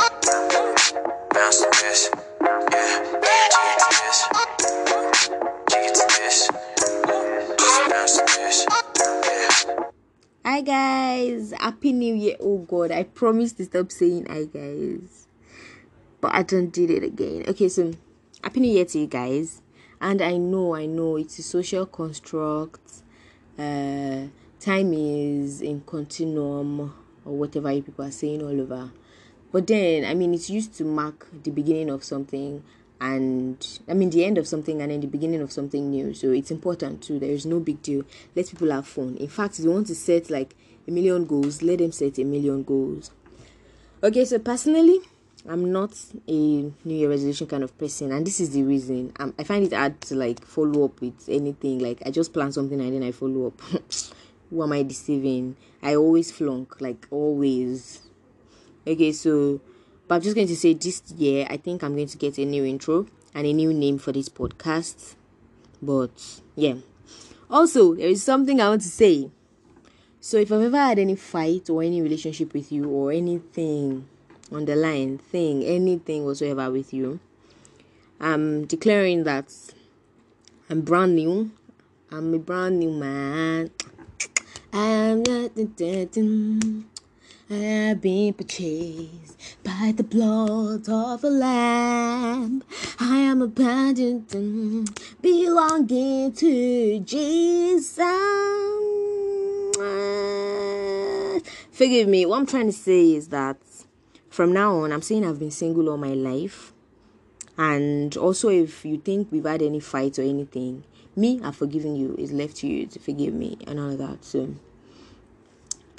This. Hi guys, happy new year. Oh god, I promised to stop saying hi guys. But I don't did it again. Okay, so happy new year to you guys. And I know, I know it's a social construct. Uh time is in continuum or whatever you people are saying all over. But then I mean it's used to mark the beginning of something and I mean the end of something and then the beginning of something new. So it's important too. There is no big deal. Let people have fun. In fact, if you want to set like a million goals, let them set a million goals. Okay, so personally, I'm not a New Year resolution kind of person, and this is the reason. Um, I find it hard to like follow up with anything. Like I just plan something and then I follow up. Who am I deceiving? I always flunk, like always. Okay, so but I'm just going to say this year, I think I'm going to get a new intro and a new name for this podcast. But yeah. Also, there is something I want to say. So if I've ever had any fight or any relationship with you or anything on the line, thing, anything whatsoever with you, I'm declaring that I'm brand new. I'm a brand new man. I'm not I have been purchased by the blood of a lamb. I am abandoned, belonging to Jesus. Forgive me. What I'm trying to say is that from now on, I'm saying I've been single all my life. And also, if you think we've had any fights or anything, me, I've forgiven you. It's left to you to forgive me and all of that. So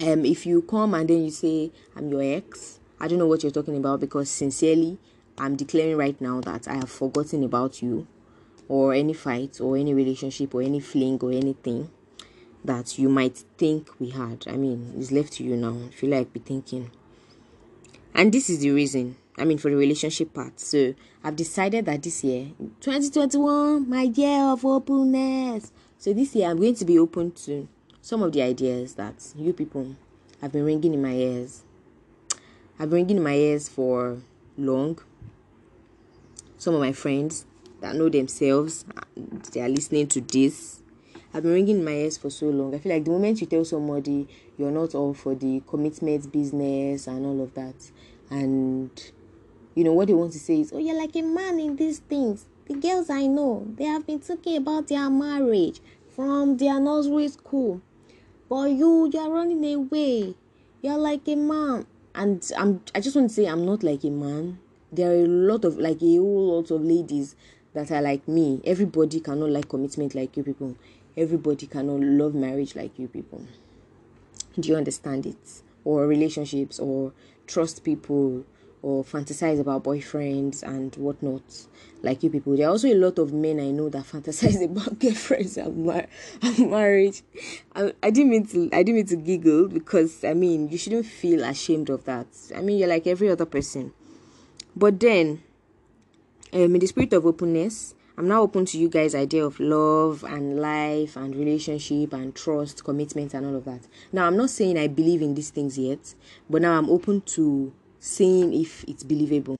um if you come and then you say i'm your ex i don't know what you're talking about because sincerely i'm declaring right now that i have forgotten about you or any fight or any relationship or any fling or anything that you might think we had. I mean it's left to you now. If you like be thinking. And this is the reason. I mean for the relationship part. So i've decided that this year 2021 my year of openness. So this year i'm going to be open to some of the ideas that you people have been ringing in my ears. I've been ringing in my ears for long. Some of my friends that know themselves, they are listening to this. I've been ringing in my ears for so long. I feel like the moment you tell somebody you're not all for the commitment business and all of that, and you know what they want to say is, "Oh, you're like a man in these things." The girls I know, they have been talking about their marriage from their nursery school but you you're running away. You're like a man. And i'm i just want to say i'm not like a man. There are a lot of like a whole lot of ladies that are like me. Everybody cannot like commitment like you people. Everybody cannot love marriage like you people. Do you understand it? Or relationships or trust people or fantasize about boyfriends and whatnot, like you people. There are also a lot of men I know that fantasize about girlfriends and, mar- marriage. I, I didn't mean to. I didn't mean to giggle because I mean you shouldn't feel ashamed of that. I mean you're like every other person. But then, um, in the spirit of openness, I'm now open to you guys' idea of love and life and relationship and trust, commitment, and all of that. Now, I'm not saying I believe in these things yet, but now I'm open to seeing if it's believable.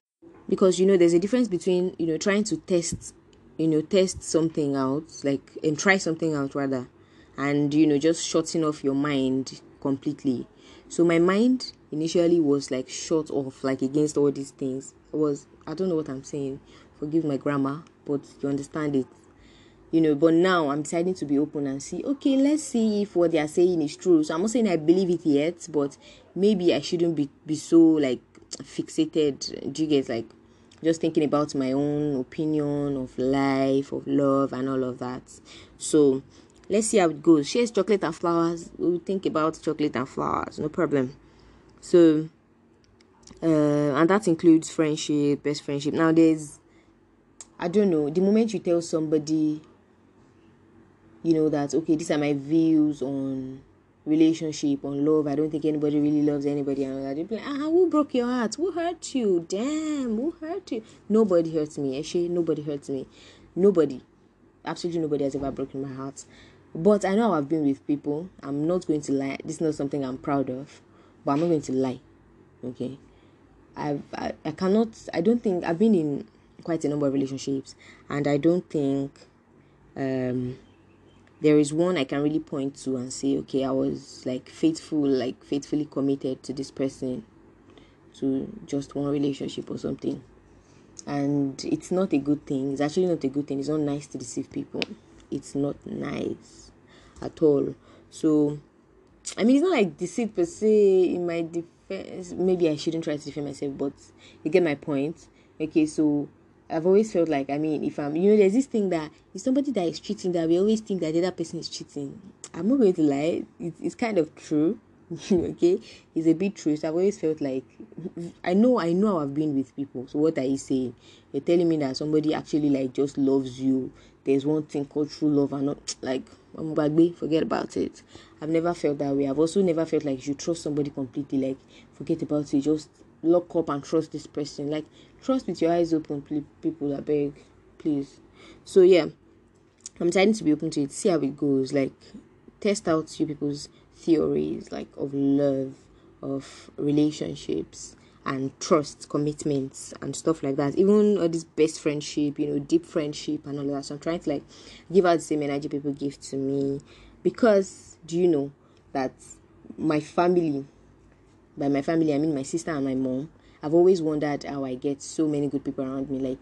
Because you know there's a difference between you know trying to test you know test something out like and try something out rather and you know just shutting off your mind completely. So my mind initially was like shut off like against all these things. It was i don't know what i'm saying forgive my grammar but you understand it. You know but now i'm deciding to be open and see okay let's see if what they are saying is true. So i'm not saying i believe it yet but maybe i shouldn't be be so like fixated do you guys like just thinking about my own opinion of life of love and all of that? So let's see how it goes. Shares chocolate and flowers. We'll think about chocolate and flowers. No problem. So uh, and that includes friendship best friendship. Now there's i don't know the moment you tell somebody you know that okay these are my views on relationship, on love. I don't think anybody really loves anybody. And I'd be like, ah, who broke your heart? Who hurt you? Damn, who hurt you? Nobody hurts me. Actually, nobody hurts me. Nobody. Absolutely nobody has ever broken my heart. But I know I've been with people. I'm not going to lie. This is not something I'm proud of. But I'm not going to lie. Okay. I've, I, I cannot, I don't think, I've been in quite a number of relationships, and I don't think um, there is one I can really point to and say, okay, I was like faithful, like faithfully committed to this person, to just one relationship or something. And it's not a good thing. It's actually not a good thing. It's not nice to deceive people. It's not nice at all. So, I mean, it's not like deceit per se. In my defense, maybe I shouldn't try to defend myself, but you get my point. Okay, so I've always felt like, I mean, if I'm, you know, there's this thing that if somebody that is cheating, that we always think that the other person is cheating. I'm not going to lie, it's, it's kind of true. okay, it's a bit true. So I've always felt like, I know, I know I've been with people. So what are you saying? You're telling me that somebody actually like just loves you. There's one thing called true love, and not like I'm bagby, forget about it. I've never felt that way. I've also never felt like you trust somebody completely. Like forget about it, just lock up and trust this person. Like trust with your eyes open, people. I beg, please. So yeah, I'm trying to be open to it. See how it goes. Like test out you people's theories, like of love, of relationships, and trust, commitments, and stuff like that. Even all this best friendship, you know, deep friendship, and all that. So I'm trying to like give out the same energy people give to me, because do you know that my family by my family, I mean my sister and my mom, I've always wondered how I get so many good people around me. Like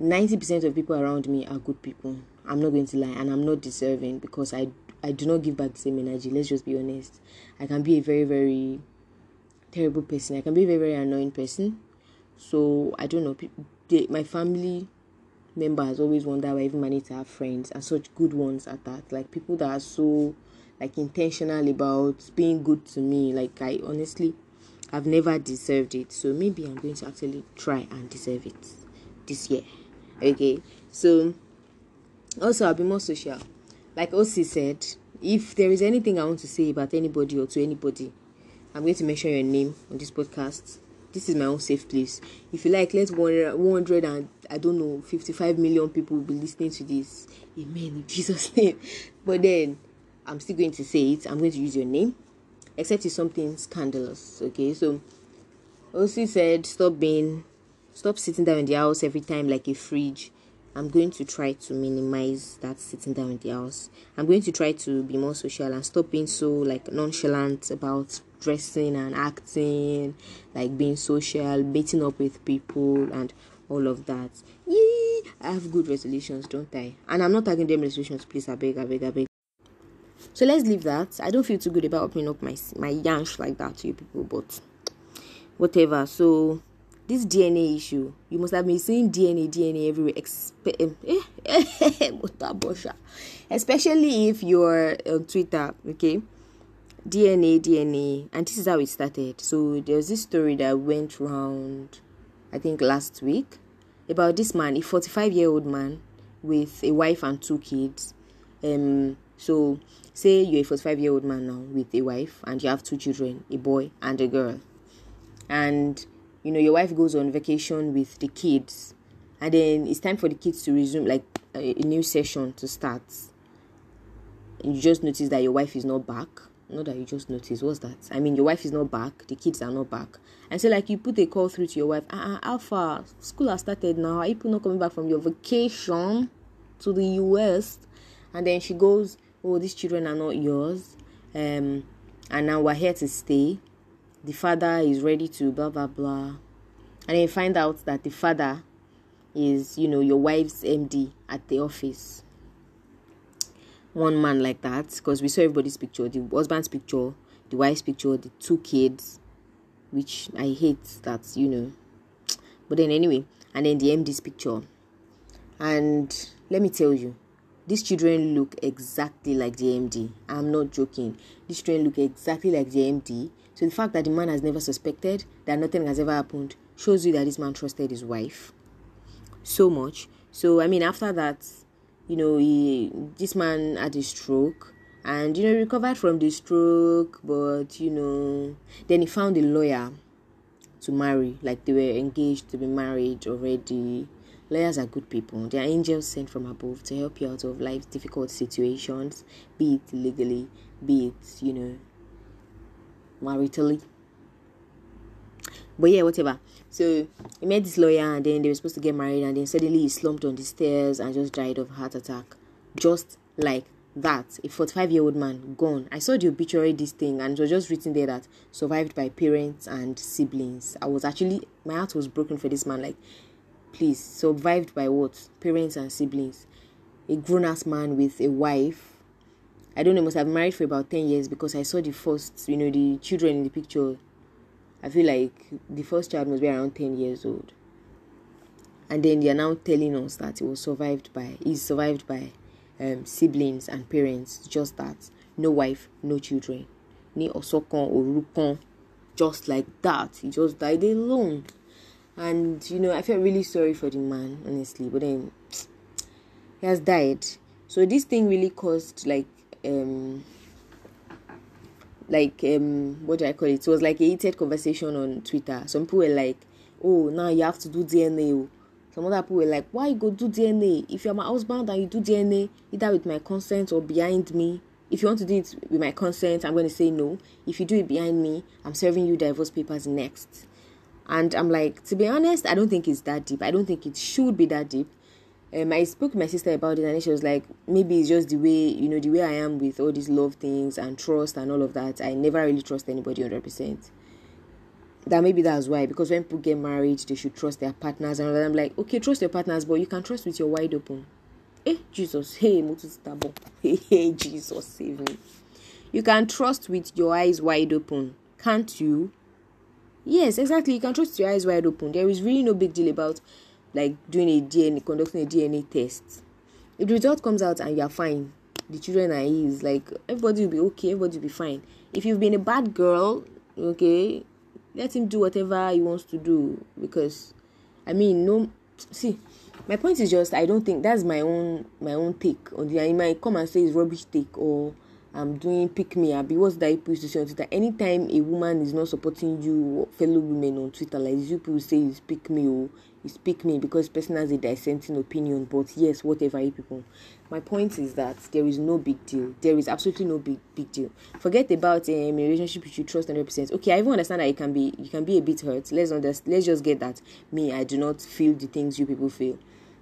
90% of people around me are good people. I'm not going to lie, and I'm not deserving because I I do not give back the same energy. Let's just be honest. I can be a very very terrible person. I can be a very very annoying person. So I don't know. They, my family member has always wondered how I even manage to have friends and such good ones at that. Like people that are so like intentional about being good to me. Like I honestly I've never deserved it. So maybe I'm going to actually try and deserve it this year. Okay. So also I'll be more social. Like OC said, if there is anything I want to say about anybody or to anybody, I'm going to mention your name on this podcast. This is my own safe place. If you like, let 100 and I don't know, 55 million people be listening to this. Amen. In Jesus' name. But then I'm still going to say it. I'm going to use your name, except it's something scandalous. Okay, so OC said, stop being, stop sitting down in the house every time like a fridge. I'm going to try to minimize that sitting down in the house. I'm going to try to be more social and stop being so like nonchalant about dressing and acting, like being social, meeting up with people, and all of that. Yee! I have good resolutions, don't I? And I'm not tagging them resolutions, please. I beg, I beg, I beg. So let's leave that. I don't feel too good about opening up my my yansh like that to you people, but whatever. So this DNA issue, you must have been seeing DNA, DNA everywhere. Expe- eh, especially if you're on Twitter, okay? DNA, DNA, and this is how it started. So there's this story that went around, I think last week, about this man, a 45 year old man with a wife and two kids. Um, so say you're a 45 year old man now with a wife and you have two children a boy and a girl. And you know your wife goes on vacation with the kids and then it's time for the kids to resume like a, a new session to start. And you just notice that your wife is not back. Not that you just notice what's that? I mean your wife is not back. The kids are not back. And so like you put a call through to your wife uh-uh, alpha school has started now. Are you not coming back from your vacation to the us and then she goes oh these children are not yours um and now we're here to stay. The father is ready to blah blah blah. And then find out that the father is you know your wife's md at the office. One man like that because we saw everybody's picture the husband's picture the wife's picture the two kids which i hate that you know. But then anyway and then the md's picture. And let me tell you these children look exactly like the MD. I'm not joking. These children look exactly like the MD. So the fact that the man has never suspected that nothing has ever happened shows you that this man trusted his wife so much. So I mean, after that, you know, he, this man had a stroke and you know recovered from the stroke, but you know, then he found a lawyer to marry. Like they were engaged to be married already Lawyers are good people. They are angels sent from above to help you out of life's difficult situations, be it legally, be it, you know, maritally. But yeah, whatever. So he met this lawyer, and then they were supposed to get married, and then suddenly he slumped on the stairs and just died of heart attack, just like that. A 45 year old man gone. I saw the obituary this thing, and it was just written there that survived by parents and siblings. I was actually my heart was broken for this man. Like, please, survived by what? Parents and siblings. A grown ass man with a wife I don't know, must have married for about 10 years because I saw the first, you know, the children in the picture. I feel like the first child must be around 10 years old. And then they are now telling us that he was survived by, he's survived by um, siblings and parents. Just that. No wife, no children. Ni osokon or rukon. Just like that. He just died alone. And, you know, I felt really sorry for the man, honestly. But then, he has died. So this thing really caused like um like um what do I call it? It was like a heated conversation on Twitter. Some people were like, Oh, now you have to do DNA. Some other people were like, Why you go do DNA? If you're my husband and you do DNA, either with my consent or behind me. If you want to do it with my consent, I'm going to say no. If you do it behind me, I'm serving you divorce papers next. And I'm like, to be honest, I don't think it's that deep. I don't think it should be that deep um, I spoke to my sister about it, and she was like, maybe it's just the way you know the way I am with all these love things and trust and all of that. I never really trust anybody hundred percent. That maybe that's why because when people get married, they should trust their partners and. I'm like, okay, trust your partners, but you can trust with your wide open. Hey Jesus, hey Mutustabo, hey hey Jesus, save me. You can trust with your eyes wide open, can't you? Yes, exactly. You can trust your eyes wide open. There is really no big deal about like doing a DNA, conducting a DNA test. If the result comes out and you are fine, the children are his, like everybody will be okay, everybody will be fine. If you've been a bad girl, okay, let him do whatever he wants to do because I mean no see my point is just I don't think that's my own my own take on the I might come and say it's rubbish take or I'm doing pick me up. What's that people used to say on Twitter? Anytime a woman is not supporting you, fellow women on Twitter, like you people say, it's pick me or it's pick me because person has a dissenting opinion. But yes, whatever you people. My point is that there is no big deal. There is absolutely no big big deal. Forget about um, a relationship you trust 100 percent. Okay, I even understand that you can be you can be a bit hurt. Let's understand. Let's just get that. Me, I do not feel the things you people feel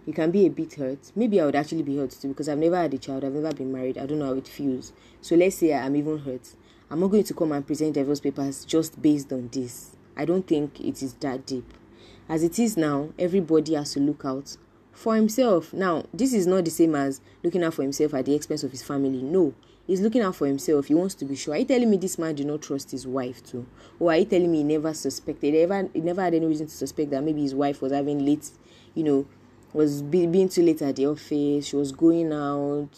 you can be a bit hurt. Maybe I would actually be hurt too because I've never had a child, I've never been married, I don't know how it feels. So let's say I'm even hurt. I'm not going to come and present divorce papers just based on this. I don't think it is that deep. As it is now, everybody has to look out for himself. Now, this is not the same as looking out for himself at the expense of his family. No, he's looking out for himself. He wants to be sure. Are you telling me this man did not trust his wife too? Or are you telling me he never suspected, he never, he never had any reason to suspect that maybe his wife was having late, you know, was be, being too late at the office, she was going out,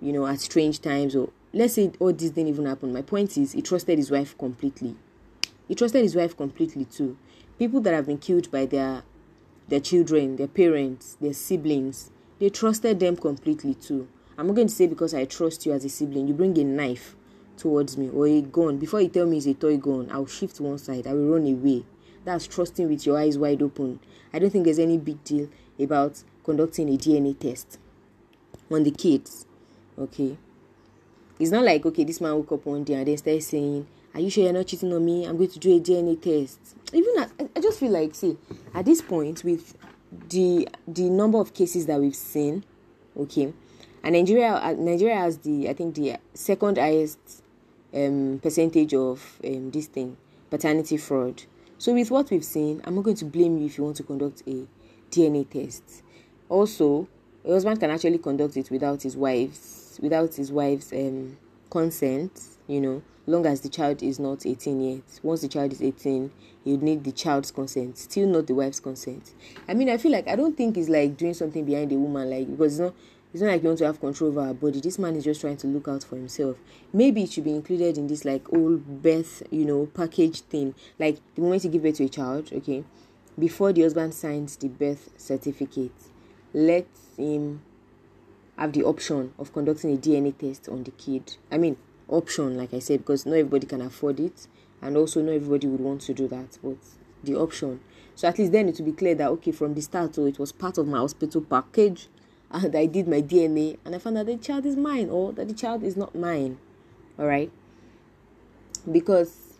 you know, at strange times, or let's say all this didn't even happen. My point is, he trusted his wife completely. He trusted his wife completely too. People that have been killed by their their children, their parents, their siblings, they trusted them completely too. I'm not going to say because I trust you as a sibling, you bring a knife towards me or a gun. Before you tell me it's a toy gun, I'll shift one side, I will run away. That's trusting with your eyes wide open. I don't think there's any big deal about conducting a DNA test on the kids. Okay. It's not like, okay, this man woke up one day and then started saying, Are you sure you're not cheating on me? I'm going to do a DNA test. Even at, I just feel like, see, at this point, with the the number of cases that we've seen, okay, and Nigeria Nigeria has the I think the second highest um, percentage of um, this thing paternity fraud. So with what we've seen, I'm not going to blame you if you want to conduct a DNA tests. Also, a husband can actually conduct it without his wife's without his wife's um, consent. You know, long as the child is not 18 yet. Once the child is 18, you need the child's consent, still not the wife's consent. I mean, I feel like I don't think it's like doing something behind the woman, like because it's not. It's not like you want to have control over her body. This man is just trying to look out for himself. Maybe it should be included in this like old birth, you know, package thing. Like the moment you give birth to a child, okay, before the husband signs the birth certificate, let him have the option of conducting a DNA test on the kid. I mean, option, like I said, because not everybody can afford it, and also not everybody would want to do that, but the option. So at least then it will be clear that okay, from the start, so it was part of my hospital package, and I did my DNA, and I found that the child is mine or that the child is not mine. All right, because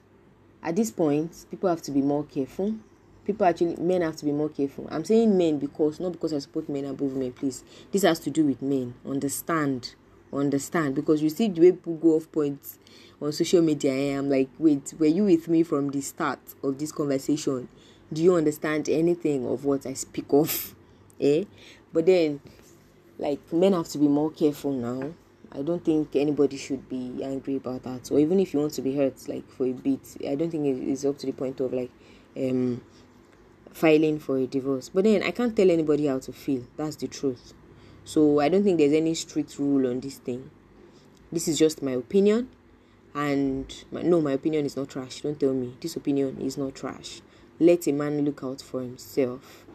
at this point, people have to be more careful. People actually, men have to be more careful. I'm saying men because, not because I support men above men, please. This has to do with men. Understand. Understand. Because you see the way people go off points on social media, eh, I'm like, wait, were you with me from the start of this conversation? Do you understand anything of what I speak of? Eh? But then, like, men have to be more careful now I don't think anybody should be angry about that. Or even if you want to be hurt, like for a bit, I don't think it's up to the point of like um, filing for a divorce. But then I can't tell anybody how to feel. That's the truth. So I don't think there's any strict rule on this thing. This is just my opinion. And my, no, my opinion is not trash. Don't tell me. This opinion is not trash. Let a man look out for himself.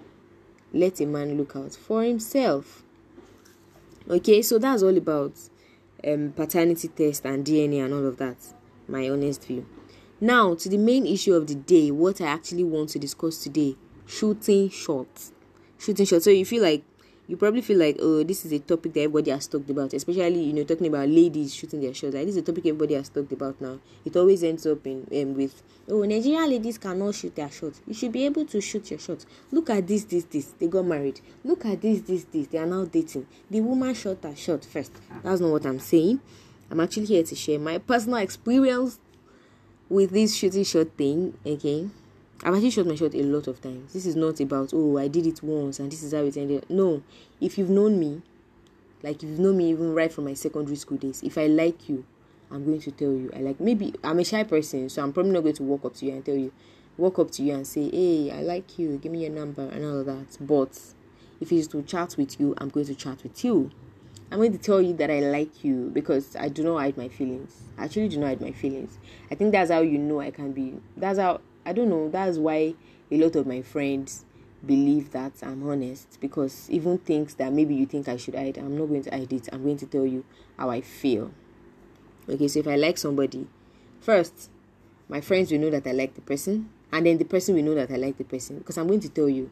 Let a man look out for himself. Okay, so that's all about um, paternity test and DNA and all of that. My honest view. Now, to the main issue of the day, what I actually want to discuss today shooting shots. Shooting shots. So you feel like you probably feel like, oh, this is a topic that everybody has talked about, especially you know talking about ladies shooting their shots. Like this is a topic everybody has talked about now. It always ends up in um, with, oh, Nigerian ladies cannot shoot their shots. You should be able to shoot your shots. Look at this, this, this. They got married. Look at this, this, this. They are now dating. The woman shot her shot first. That's not what I'm saying. I'm actually here to share my personal experience with this shooting shot thing. Okay. I've actually shot my shot a lot of times. This is not about oh I did it once and this is how it ended. No, if you've known me, like if you've known me even right from my secondary school days, if I like you, I'm going to tell you. I like maybe I'm a shy person, so I'm probably not going to walk up to you and tell you, walk up to you and say, hey, I like you, give me your number and all of that. But if it's to chat with you, I'm going to chat with you. I'm going to tell you that I like you because I do not hide my feelings. I actually do not hide my feelings. I think that's how you know I can be. That's how I don't know. That's why a lot of my friends believe that I'm honest because even things that maybe you think I should hide, I'm not going to hide it. I'm going to tell you how I feel. Okay, so if I like somebody, first, my friends will know that I like the person, and then the person will know that I like the person because I'm going to tell you.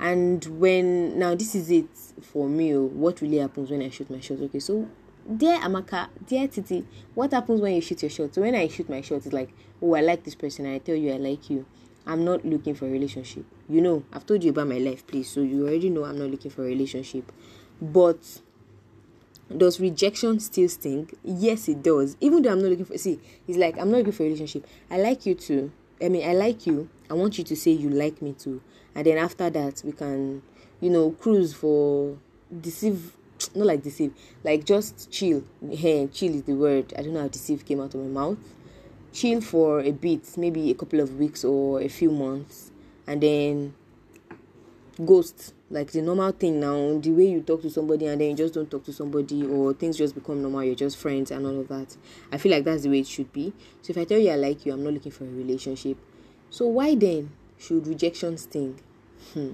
And when now this is it for me, oh, what really happens when I shoot my shot? Okay, so dear Amaka, dear Titi, what happens when you shoot your shot? When I shoot my shot, it's like, oh, I like this person, I tell you I like you. I'm not looking for a relationship. You know, I've told you about my life, please, so you already know I'm not looking for a relationship. But does rejection still sting? Yes, it does. Even though I'm not looking for see, it's like I'm not looking for a relationship. I like you too. I mean, I like you. I want you to say you like me too, and then after that we can, you know, cruise for deceive not like deceive, like just chill. Hey, chill is the word. I don't know how deceive came out of my mouth. Chill for a bit, maybe a couple of weeks or a few months, and then ghost like the normal thing now the way you talk to somebody and then you just don't talk to somebody or things just become normal you're just friends and all of that i feel like that's the way it should be so if i tell you i like you i'm not looking for a relationship so why then should rejection sting hmm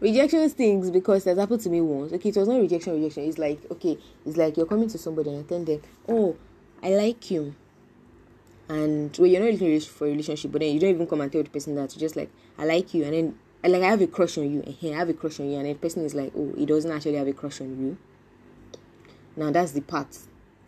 rejection stings because that's happened to me once. Okay, it was not rejection, rejection. It's like okay, it's like you're coming to somebody and tell them, oh, I like you, and well, you're not looking for a relationship, but then you don't even come and tell the person that. you just like, I like you, and then like I have a crush on you, and I have a crush on you, and then the person is like, oh, he doesn't actually have a crush on you. Now that's the part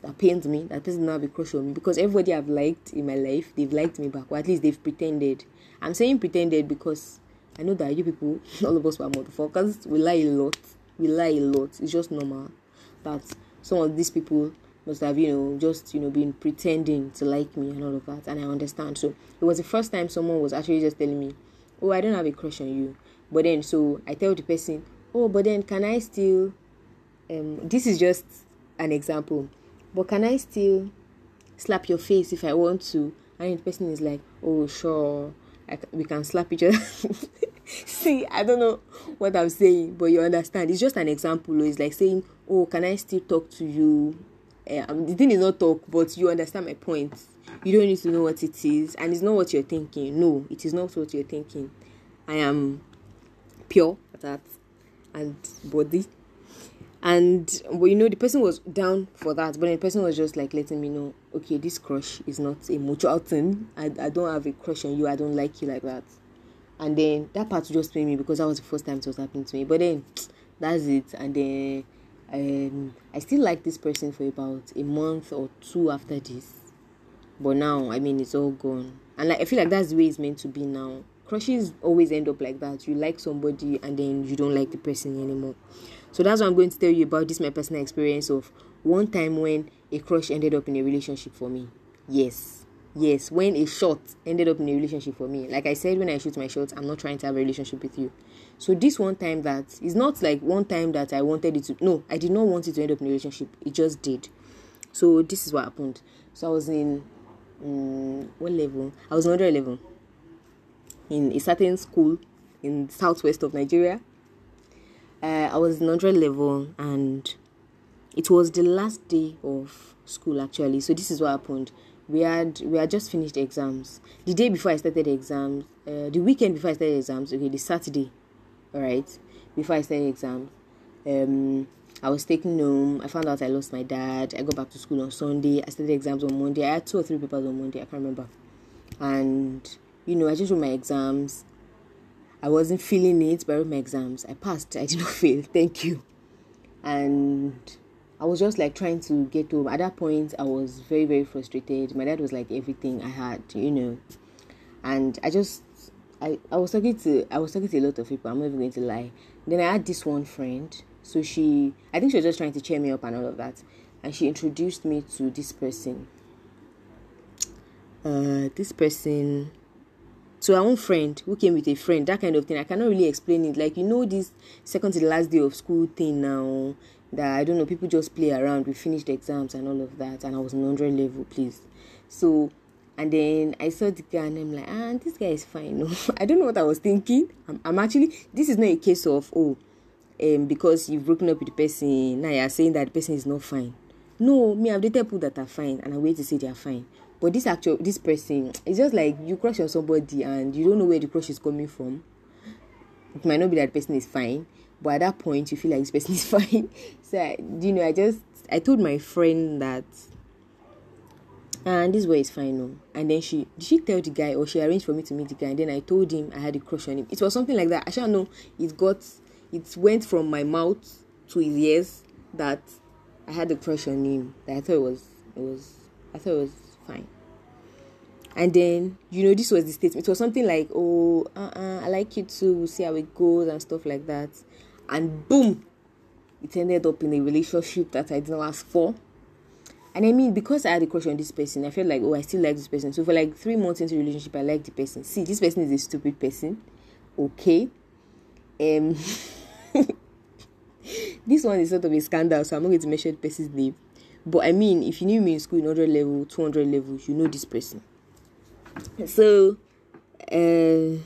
that pains me. That person doesn't have a crush on me because everybody I've liked in my life, they've liked me back, or at least they've pretended. I'm saying pretended because I know that you people, all of us were motherfuckers. We lie a lot. We lie a lot. It's just normal that some of these people must have, you know, just you know, been pretending to like me and all of that. And I understand. So it was the first time someone was actually just telling me, "Oh, I don't have a crush on you." But then, so I tell the person, "Oh, but then can I still?" Um, this is just an example, but can I still slap your face if I want to? And the person is like, "Oh, sure." we can slap each other. See, I don't know what I'm saying, but you understand. It's just an example. It's like saying, "Oh, can I still talk to you?" Uh, the thing is not talk, but you understand my point. You don't need to know what it is, and it's not what you're thinking. No, it is not what you're thinking. I am pure at that and body and well, you know the person was down for that but the person was just like letting me know okay this crush is not a mutual thing I, I don't have a crush on you i don't like you like that and then that part just paid me because that was the first time it was happening to me but then that's it and then um, i still like this person for about a month or two after this but now i mean it's all gone And like I feel like that's the way it's meant to be now. Crushes always end up like that. You like somebody and then you don't like the person anymore. So that's what I'm going to tell you about this my personal experience of one time when a crush ended up in a relationship for me. Yes. Yes, when a shot ended up in a relationship for me. Like I said when I shoot my shots, I'm not trying to have a relationship with you. So this one time that is not like one time that I wanted it to no, I did not want it to end up in a relationship. It just did. So this is what happened. So I was in um, what level? I was in 111 in a certain school in southwest of Nigeria. Uh, I was in 100 level and it was the last day of school actually. So this is what happened. We had we had just finished exams. The day before I started exams, uh, the weekend before I started exams, okay, the Saturday, all right, before I started exams, um, I was taking home. I found out I lost my dad. I got back to school on Sunday. I started exams on Monday. I had two or three papers on Monday. I can't remember. And you know, I just wrote my exams. I wasn't feeling it, but I wrote my exams. I passed. I did not fail. Thank you. And I was just like trying to get home. At that point, I was very, very frustrated. My dad was like everything I had, you know. And I just, I, I was talking to, I was talking to a lot of people. I'm not even going to lie. Then I had this one friend. So she, I think she was just trying to cheer me up and all of that. And she introduced me to this person. Uh, this person so our own friend who came with a friend, that kind of thing. I cannot really explain it. Like you know, this second to the last day of school thing now. That I don't know, people just play around. We finished the exams and all of that, and I was on hundred level, please. So, and then I saw the guy, and I'm like, ah, this guy is fine. I don't know what I was thinking. I'm, I'm actually. This is not a case of oh, um, because you've broken up with the person. Now you're saying that the person is not fine. No, me, I've dated people that are fine, and I wait to say they are fine. But this actual this person, it's just like you crush on somebody and you don't know where the crush is coming from. It might not be that the person is fine, but at that point you feel like this person is fine. so I, you know, I just I told my friend that and this way is fine no and then she did she tell the guy or she arranged for me to meet the guy and then i told him i had a crush on him it was something like that i shall know it got it went from my mouth to his ears that i had a crush on him that i thought it was it was i thought it was fine. And then, you know, this was the statement. It was something like, oh, uh-uh, I like you too. We'll see how it goes and stuff like that. And boom, it ended up in a relationship that I didn't ask for. And I mean, because I had a crush on this person, I felt like, oh, I still like this person. So for like three months into the relationship, I liked the person. See, this person is a stupid person. Okay. Um, this one is sort of a scandal, so I'm not going to mention the person's name. But I mean, if you knew me in school in 100 level, 200 levels, you know this person. So, uh,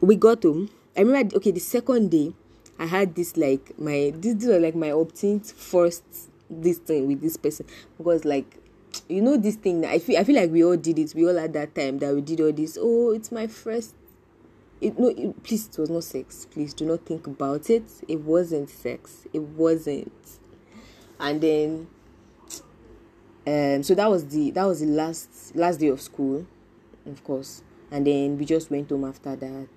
we got home. I remember, okay, the second day, I had this like my this was like my obtained first this thing with this person because like you know this thing I feel I feel like we all did it. We all had that time that we did all this. Oh, it's my first. It no, it, please, it was not sex. Please do not think about it. It wasn't sex. It wasn't and then um so that was the that was the last last day of school of course and then we just went home after that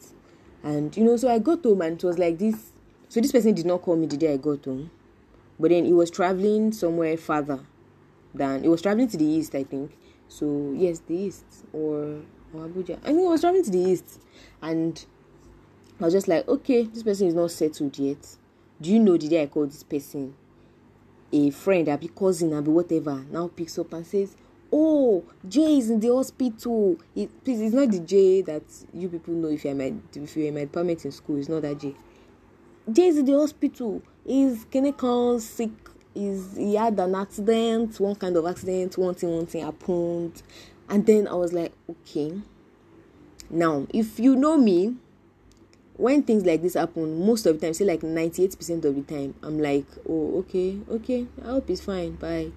and you know so i got home and it was like this so this person did not call me the day i got home. But then he was traveling somewhere farther than he was traveling to the east i think. So yes the east or, or abuja. I think he was traveling to the east. And i was just like okay this person is not settled yet. Do you know the day i called this person? A friend, I'll be cousin, I'll be whatever, now picks up and says, Oh, Jay is in the hospital. It, please, it's not the Jay that you people know if you're my if you're in my department in school. It's not that Jay. Jay is in the hospital. He's clinical sick. Is he had an accident? One kind of accident. One thing, one thing happened, and then I was like, okay. Now, if you know me, when things like this happen most of the time say like 98% of the time i'm like oh okay okay i hope it's fine bye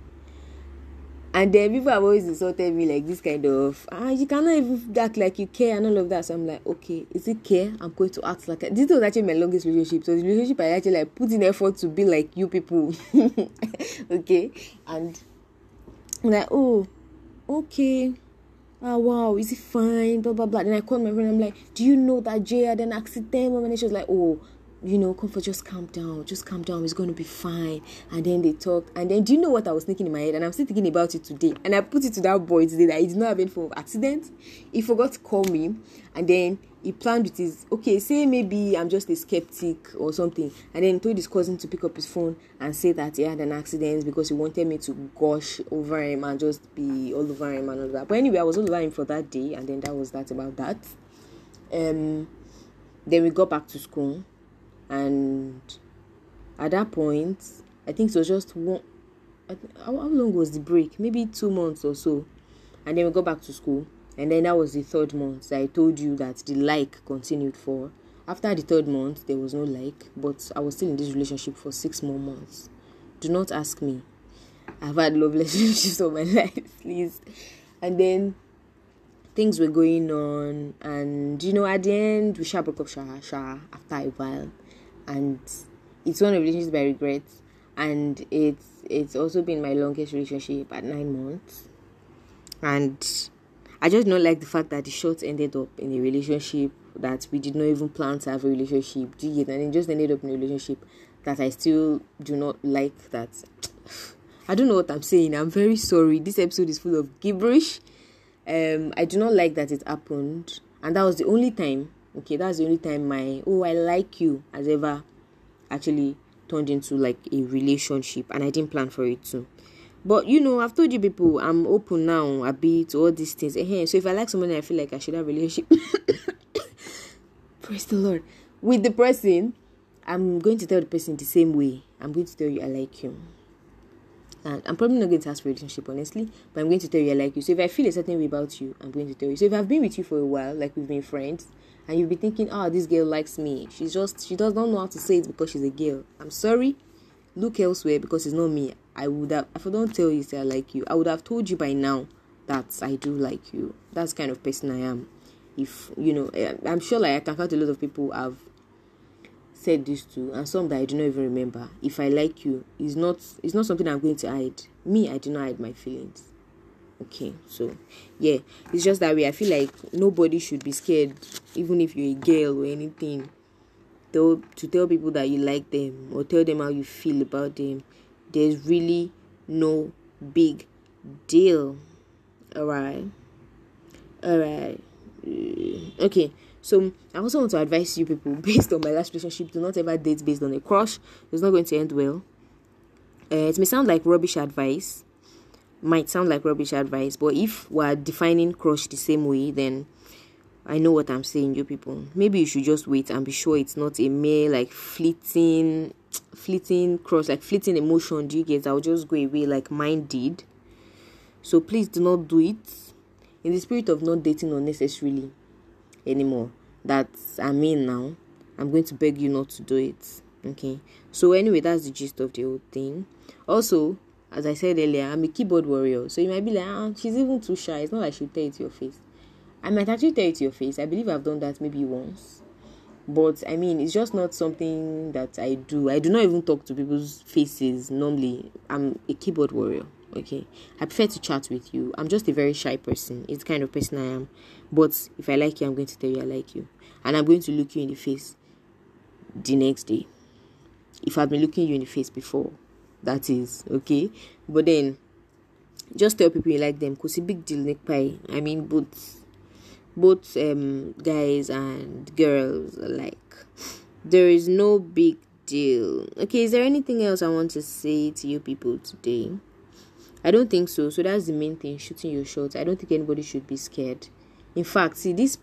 and then people have always insulted me like this kind of ah you cannot even act like you care and all of that so i'm like okay is it care i'm going to act like this was actually my longest relationship so the relationship i actually like put in effort to be like you people okay and I'm like oh okay oh wow, is it fine? Blah blah blah. Then I called my friend. I'm like, do you know that Jay had an accident? And she was like, oh, you know, comfort, just calm down, just calm down, it's going to be fine. And then they talked. And then, do you know what I was thinking in my head? And I'm still thinking about it today. And I put it to that boy today that he did not have any form of accident. He forgot to call me. And then he planned with his, okay, say maybe I'm just a skeptic or something. And then he told his cousin to pick up his phone and say that he had an accident because he wanted me to gush over him and just be all over him and all that. But anyway, I was all over him for that day. And then that was that about that. Um, then we got back to school and at that point i think it was just one how, long was the break? Maybe two months or so. And then we got back to school. And then that was the third month i told you that the like continued for. After the third month there was no like but i was still in this relationship for six more months. Do not ask me. I've had love relationships all my life please. And then things were going on. And you know at the end we shall broke up sha, sha, after a while and it's one of the relationships I regret and it's it's also been my longest relationship at nine months and I just don't like the fact that the short ended up in a relationship that we did not even plan to have a relationship. Do you get? And it just ended up in a relationship that I still do not like. That I don't know what I'm saying. I'm very sorry. This episode is full of gibberish. Um, I do not like that it happened, and that was the only time okay that's the only time my oh i like you has ever actually turned into like a relationship and i didn't plan for it too. But you know i've told you people i'm open now a bit to all these things. So if i like someone i feel like i should have a relationship. Praise the lord. With the person i'm going to tell the person the same way. I'm going to tell you i like you. And I'm probably not going to ask for a relationship, honestly, but I'm going to tell you I like you. So if I feel a certain way about you, I'm going to tell you. So if I've been with you for a while, like we've been friends, and you'll be thinking, oh, this girl likes me. She's just, she does not know how to say it because she's a girl. I'm sorry. Look elsewhere because it's not me. I would have, if I don't tell you say I like you, I would have told you by now that I do like you. That's kind of person I am. If, you know, eh, I'm sure like I can count a lot of people have said this to and some that I do not even remember. If I like you, it's not it's not something I'm going to hide. Me, I do not hide my feelings okay so yeah it's just that way i feel like nobody should be scared even if you're a girl or anything though to tell people that you like them or tell them how you feel about them. There's really no big deal. All right all right okay so i also want to advise you people based on my last relationship do not ever date based on a crush. It's not going to end well. Uh, it may sound like rubbish advice might sound like rubbish advice, but if we're defining crush the same way, then I know what I'm saying, you people. Maybe you should just wait and be sure it's not a mere like fleeting, fleeting crush, like fleeting emotion. Do you get? I'll just go away like mine did. So please do not do it in the spirit of not dating unnecessarily anymore. That's I mean now. I'm going to beg you not to do it. Okay. So anyway, that's the gist of the whole thing. Also, as I said earlier, I'm a keyboard warrior. So you might be like, ah, she's even too shy. It's not like she'll tell it to your face. I might actually tell it to your face. I believe I've done that maybe once. But I mean, it's just not something that I do. I do not even talk to people's faces normally. I'm a keyboard warrior. Okay. I prefer to chat with you. I'm just a very shy person. It's the kind of person I am. But if I like you, I'm going to tell you I like you. And I'm going to look you in the face the next day. If I've been looking you in the face before, that is okay. But then just tell people you like them because a big deal neck pie. I mean both both um guys and girls alike. There is no big deal. Okay is there anything else i want to say to you people today? I don't think so. So that's the main thing shooting your shots i don't think anybody should be scared. In fact see this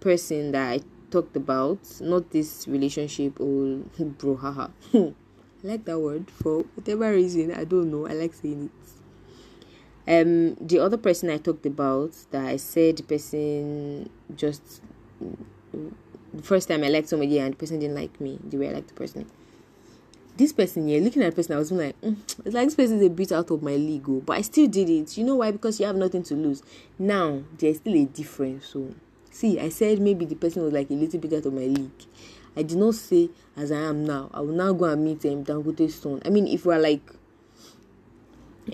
person that i talked about not this relationship or bro haha I like that word for whatever reason. I don't know. I like saying it. Um, the other person I talked about that I said the person just the first time I liked somebody and the person didn't like me the way I liked the person. This person here, looking at the person, I was like, mm, it's like this person is a bit out of my league, oh, but I still did it. You know why? Because you have nothing to lose. Now there's still a difference. So, see, I said maybe the person was like a little bit out of my league. I did not say as I am now. I will now go and meet um, Dangote's son. I mean, if we're like,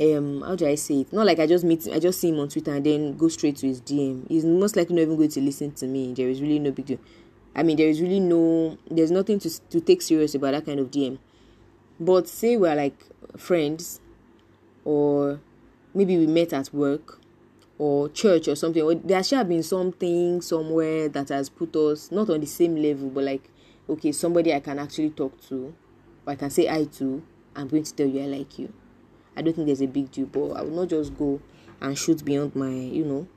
um, how do I say it? Not like I just meet, him, I just see him on Twitter and then go straight to his DM. He's most likely not even going to listen to me. There is really no big deal. I mean, there is really no, there's nothing to to take serious about that kind of DM. But say we're like friends, or maybe we met at work, or church or something, or there should have been something somewhere that has put us not on the same level, but like, okay, somebody I can actually talk to, or I can say I to. I'm going to tell you I like you. I don't think there's a big deal, but I will not just go and shoot beyond my, you know,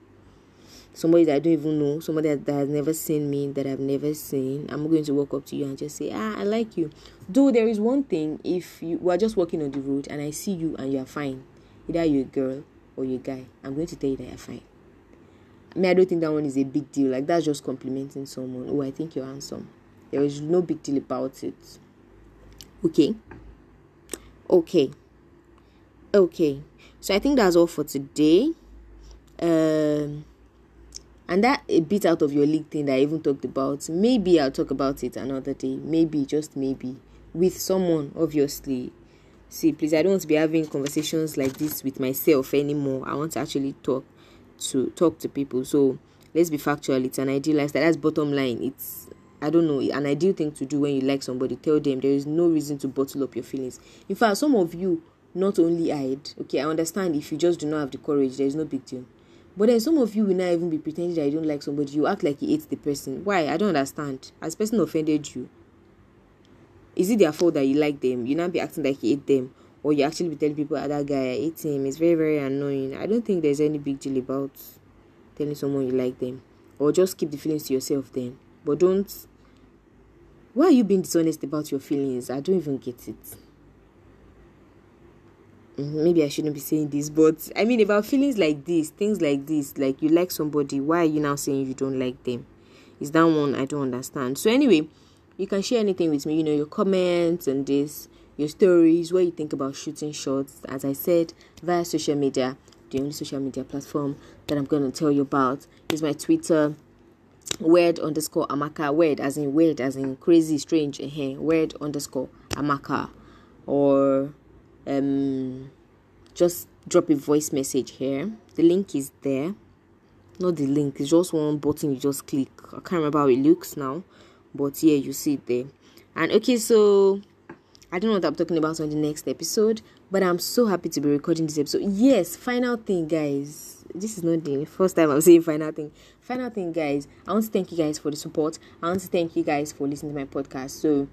somebody that I don't even know, somebody that, that has never seen me, that I've never seen, I'm going to walk up to you and just say, ah, I like you. Though there is one thing, if you we are just walking on the road and I see you and you are fine, either you're a girl or you're a guy, I'm going to tell you that you're fine. I mean, I don't think that one is a big deal. Like that's just complimenting someone. Oh, I think you're handsome. There is no big deal about it. Okay. Okay. Okay. So I think that's all for today. Um and that a bit out of your league thing that I even talked about. Maybe I'll talk about it another day. Maybe, just maybe, with someone, obviously. See, please, I don't want to be having conversations like this with myself anymore. I want to actually talk to talk to people. So let's be factual. It's an ideal lifestyle. That's bottom line. It's I don't know, an ideal thing to do when you like somebody. Tell them there is no reason to bottle up your feelings. In fact, some of you not only hide. Okay, I understand if you just do not have the courage, there is no big deal but then some of you will not even be pretending that you don't like somebody. You act like you hate the person. Why? I don't understand. As person offended you, is it their fault that you like them? You not be acting like you hate them, or you actually be telling people, "Ah, that guy, I hate him." It's very, very annoying. I don't think there's any big deal about telling someone you like them, or just keep the feelings to yourself. Then, but don't. Why are you being dishonest about your feelings? I don't even get it. Mm-hmm. maybe I shouldn't be saying this, but I mean about feelings like this, things like this, like you like somebody, why are you now saying you don't like them? Is that one I don't understand. So anyway, you can share anything with me, you know, your comments and this, your stories, what you think about shooting shots, as I said, via social media. The only social media platform that I'm gonna tell you about is my Twitter word underscore amaka word as in weird as in crazy strange uh, word underscore amaka. Or um just drop a voice message here. The link is there. Not the link it's just one button you just click. I can't remember how it looks now but yeah you see it there. And okay so i don't know what i'm talking about on the next episode but i'm so happy to be recording this episode. Yes final thing guys this is not the first time i'm saying final thing final thing guys i want to thank you guys for the support i want to thank you guys for listening to my podcast so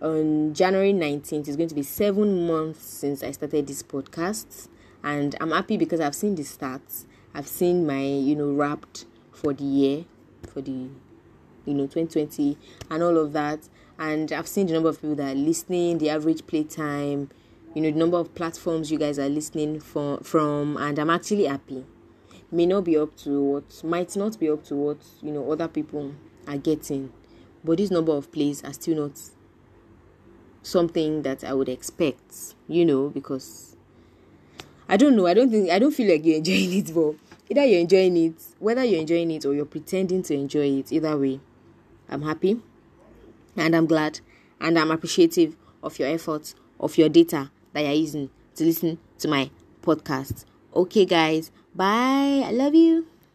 on January 19th. It's going to be seven months since I started this podcast, and I'm happy because I've seen the stats. I've seen my, you know, wrapped for the year, for the, you know, 2020, and all of that. And I've seen the number of people that are listening, the average playtime, you know, the number of platforms you guys are listening from, from, and I'm actually happy. May not be up to what, might not be up to what, you know, other people are getting, but this number of plays are still not something that I would expect, you know, because I don't know, I don't think I don't feel like you're enjoying it, but either you're enjoying it, whether you're enjoying it or you're pretending to enjoy it, either way, I'm happy and I'm glad and I'm appreciative of your efforts, of your data that you're using to listen to my podcast. Okay, guys, bye. I love you.